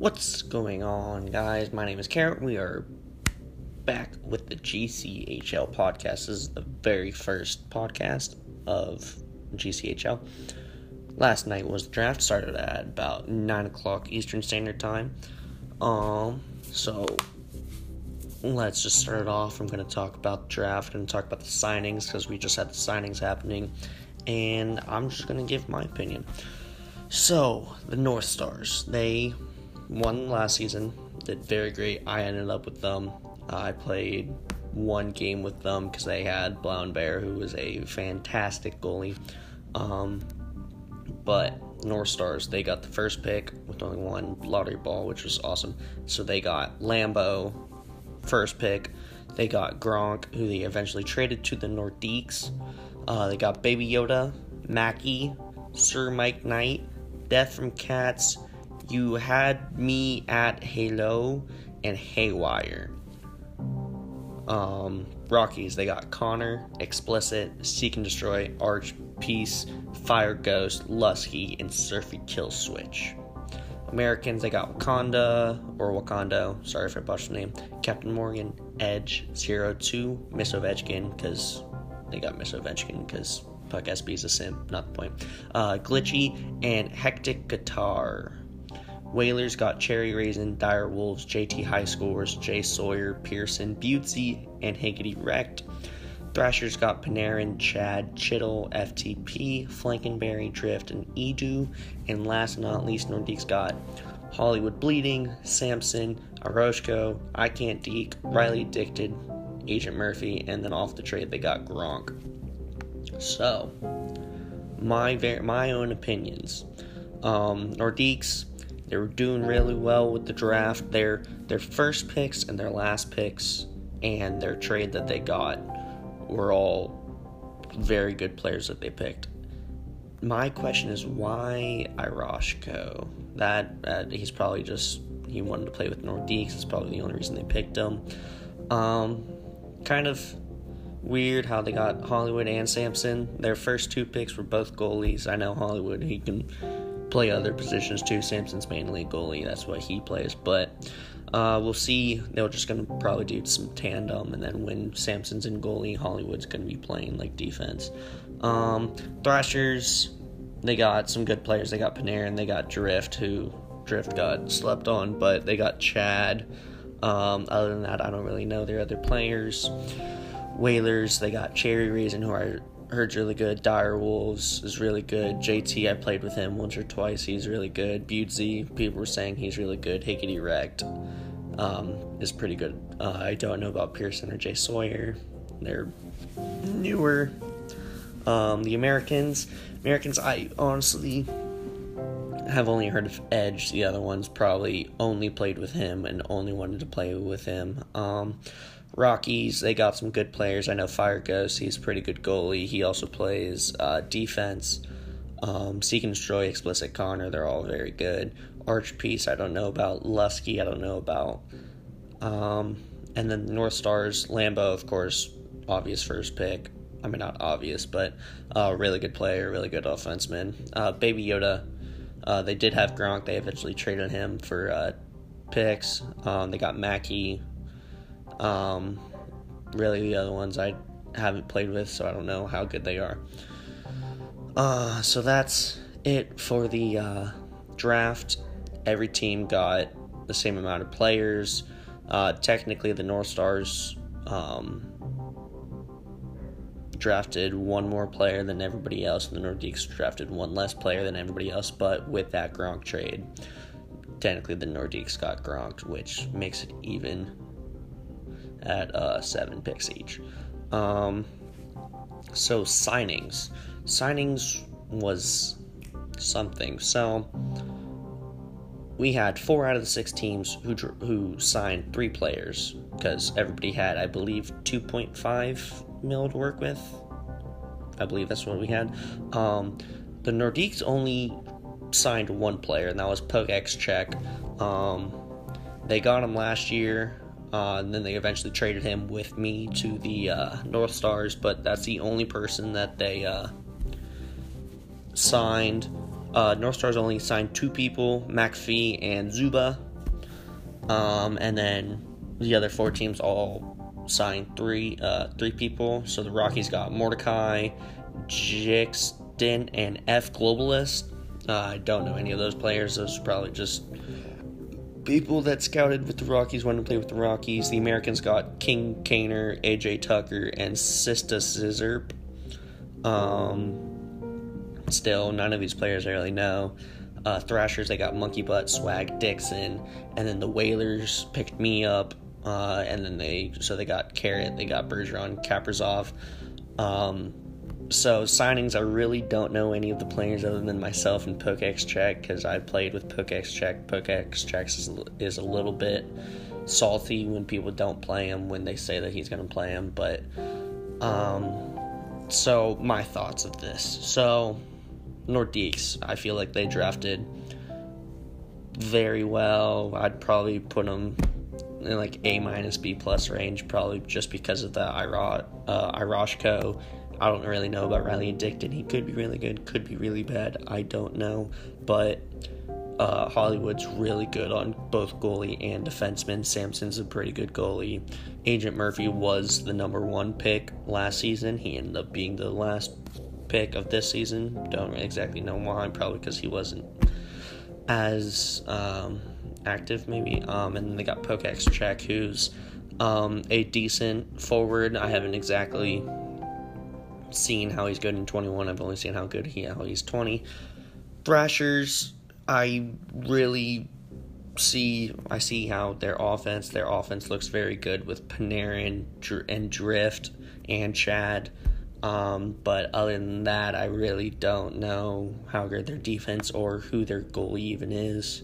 What's going on, guys? My name is Karen. We are back with the GCHL podcast. This is the very first podcast of GCHL. Last night was the draft. Started at about nine o'clock Eastern Standard Time. Um, so let's just start it off. I'm going to talk about the draft and talk about the signings because we just had the signings happening, and I'm just going to give my opinion. So the North Stars, they won last season, did very great. I ended up with them. I played one game with them because they had Brown Bear, who was a fantastic goalie. Um, but North Stars, they got the first pick with only one lottery ball, which was awesome. So they got Lambo, first pick. They got Gronk, who they eventually traded to the Nordiques. Uh, they got Baby Yoda, Mackey, Sir Mike Knight, Death from Cats, you had me at Halo and Haywire. Um, Rockies, they got Connor, Explicit, Seek and Destroy, Arch, Peace, Fire Ghost, Lusky, and Surfy Kill Switch. Americans, they got Wakanda, or Wakando, sorry if I botched the name, Captain Morgan, Edge, Zero Two, Miss Ovechkin, because they got Miss Ovechkin, because Puck SB is a sim, not the point. Uh, Glitchy, and Hectic Guitar. Whalers got Cherry Raisin, Dire Wolves, JT High Scores, Jay Sawyer, Pearson, Butesy, and Higgity Wrecked. Thrashers got Panarin, Chad, Chittle, FTP, Flankenberry, Drift, and Edu. And last but not least, Nordiques got Hollywood Bleeding, Samson, Aroshko, I Can't Deke, Riley Addicted, Agent Murphy, and then off the trade they got Gronk. So, my my own opinions. Um, Nordiques they were doing really well with the draft. Their their first picks and their last picks and their trade that they got were all very good players that they picked. My question is why Iroshko? That uh, he's probably just he wanted to play with Nordiques. It's probably the only reason they picked him. Um, kind of weird how they got Hollywood and Samson. Their first two picks were both goalies. I know Hollywood he can play other positions too. Samson's mainly goalie, that's what he plays. But uh, we'll see. They're just going to probably do some tandem, and then when Samson's in goalie, Hollywood's going to be playing like defense. Um, Thrashers, they got some good players. They got Panarin, they got Drift, who Drift got slept on, but they got Chad. Um, other than that, I don't really know their other players. Whalers, they got Cherry Raisin, who are heard's really good. Dire Wolves is really good. JT, I played with him once or twice. He's really good. Butesy, people were saying he's really good. Hickety Wrecked um, is pretty good. Uh, I don't know about Pearson or Jay Sawyer. They're newer. Um, the Americans, Americans, I honestly have only heard of Edge. The other ones probably only played with him and only wanted to play with him. Um, Rockies, they got some good players. I know Fire Ghost, he's pretty good goalie. He also plays uh, defense. Um, Seek and Destroy, Explicit Connor, they're all very good. Arch Peace, I don't know about. Lusky, I don't know about. Um, and then North Stars, Lambo, of course, obvious first pick. I mean, not obvious, but uh, really good player, really good offenseman. Uh, Baby Yoda, uh, they did have Gronk. They eventually traded him for uh, picks. Um, they got Mackey, um, really, the other ones I haven't played with, so I don't know how good they are. Uh, so that's it for the uh, draft. Every team got the same amount of players. Uh, technically, the North Stars um, drafted one more player than everybody else, and the Nordiques drafted one less player than everybody else. But with that Gronk trade, technically the Nordiques got Gronk, which makes it even at uh, seven picks each. Um, so signings, signings was something. So we had four out of the six teams who who signed three players because everybody had, I believe, 2.5 mil to work with. I believe that's what we had. Um, the Nordiques only signed one player, and that was Pokex Check. Um, they got him last year. Uh, and then they eventually traded him with me to the uh, North Stars, but that's the only person that they uh, signed. Uh, North Stars only signed two people, McPhee and Zuba. Um, and then the other four teams all signed three uh, three people. So the Rockies got Mordecai, Jixton, and F Globalist. Uh, I don't know any of those players. Those are probably just people that scouted with the Rockies wanted to play with the Rockies. The Americans got King Kaner, AJ Tucker, and Sista Scissorp. Um, still, none of these players I really know. Uh, Thrashers, they got Monkey Butt, Swag Dixon, and then the Whalers picked me up, uh, and then they so they got Carrot, they got Bergeron, Kaprizov. Um, so signings, I really don't know any of the players other than myself and Pokex Check because I played with Pokex Check. Pokex Check is, is a little bit salty when people don't play him when they say that he's going to play him, but um, so my thoughts of this. So Nordiques, I feel like they drafted very well. I'd probably put them in like A minus B plus range, probably just because of the Ira, uh, Iroshko I don't really know about Riley Addicted. He could be really good, could be really bad. I don't know. But uh, Hollywood's really good on both goalie and defenseman. Samson's a pretty good goalie. Agent Murphy was the number one pick last season. He ended up being the last pick of this season. Don't exactly know why. Probably because he wasn't as um, active, maybe. Um, and then they got Pokex Check, who's um, a decent forward. I haven't exactly seen how he's good in 21. I've only seen how good he how he's 20. Thrashers, I really see I see how their offense their offense looks very good with Panarin and Drift and Chad. Um, but other than that, I really don't know how good their defense or who their goalie even is.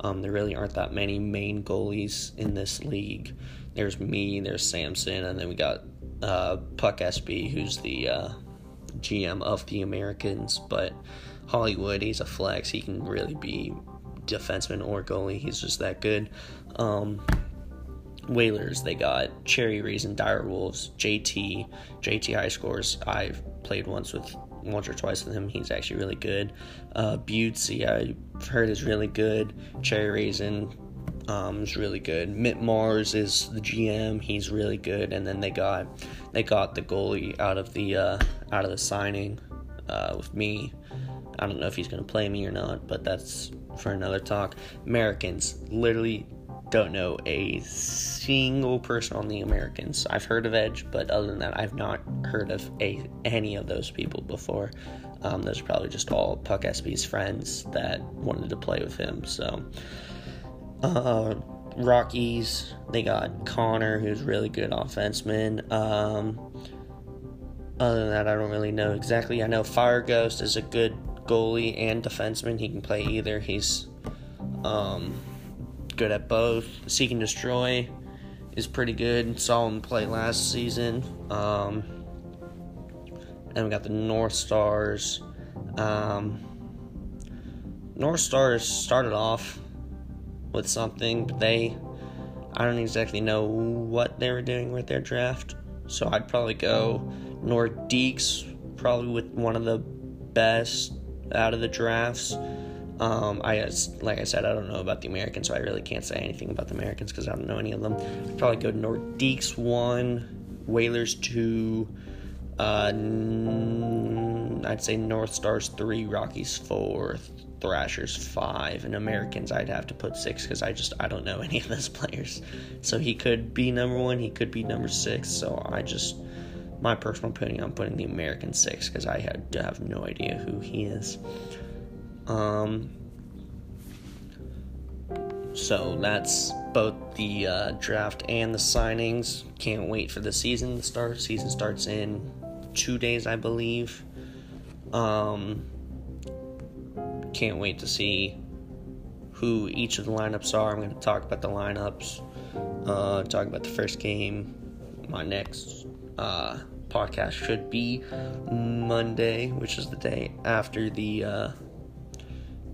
Um, there really aren't that many main goalies in this league. There's me, there's Samson, and then we got uh, Puck SB, who's the uh, GM of the Americans. But Hollywood, he's a flex. He can really be defenseman or goalie. He's just that good. Um, Whalers, they got Cherry Raisin, Dire Wolves, JT, JT High Scores. I've played once with once or twice with him. He's actually really good. Uh, Butesy, I've heard is really good. Cherry Raisin, um, is really good. Mitt Mars is the GM. He's really good. And then they got they got the goalie out of the uh, out of the signing uh, with me. I don't know if he's gonna play me or not, but that's for another talk. Americans literally don't know a single person on the Americans. I've heard of Edge, but other than that, I've not heard of a any of those people before. Um, those are probably just all Puck SB's friends that wanted to play with him. So uh, Rockies, they got Connor, who's really good offenseman. Um, other than that, I don't really know exactly. I know Fire Ghost is a good goalie and defenseman. He can play either. He's um, good at both. Seek and Destroy is pretty good. Saw him play last season. Um, and we got the North Stars. Um, North Stars started off with something, but they, I don't exactly know what they were doing with their draft. So I'd probably go Nordiques, probably with one of the best out of the drafts. Um, I like I said, I don't know about the Americans, so I really can't say anything about the Americans because I don't know any of them. I'd probably go Nordiques one, Whalers two, uh, I'd say North Stars three, Rockies four, Thrashers five, and Americans I'd have to put six because I just I don't know any of those players. So he could be number one, he could be number six. So I just my personal opinion, I'm putting the American six because I had to have no idea who he is. Um. So that's both the uh, draft and the signings. Can't wait for the season to start. Season starts in two days, I believe. Um can't wait to see who each of the lineups are. I'm going to talk about the lineups, uh, talk about the first game. My next uh, podcast should be Monday, which is the day after the uh,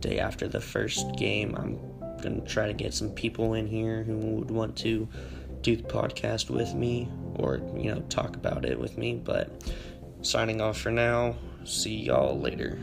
day after the first game. I'm going to try to get some people in here who would want to do the podcast with me or you know talk about it with me. But signing off for now. See y'all later.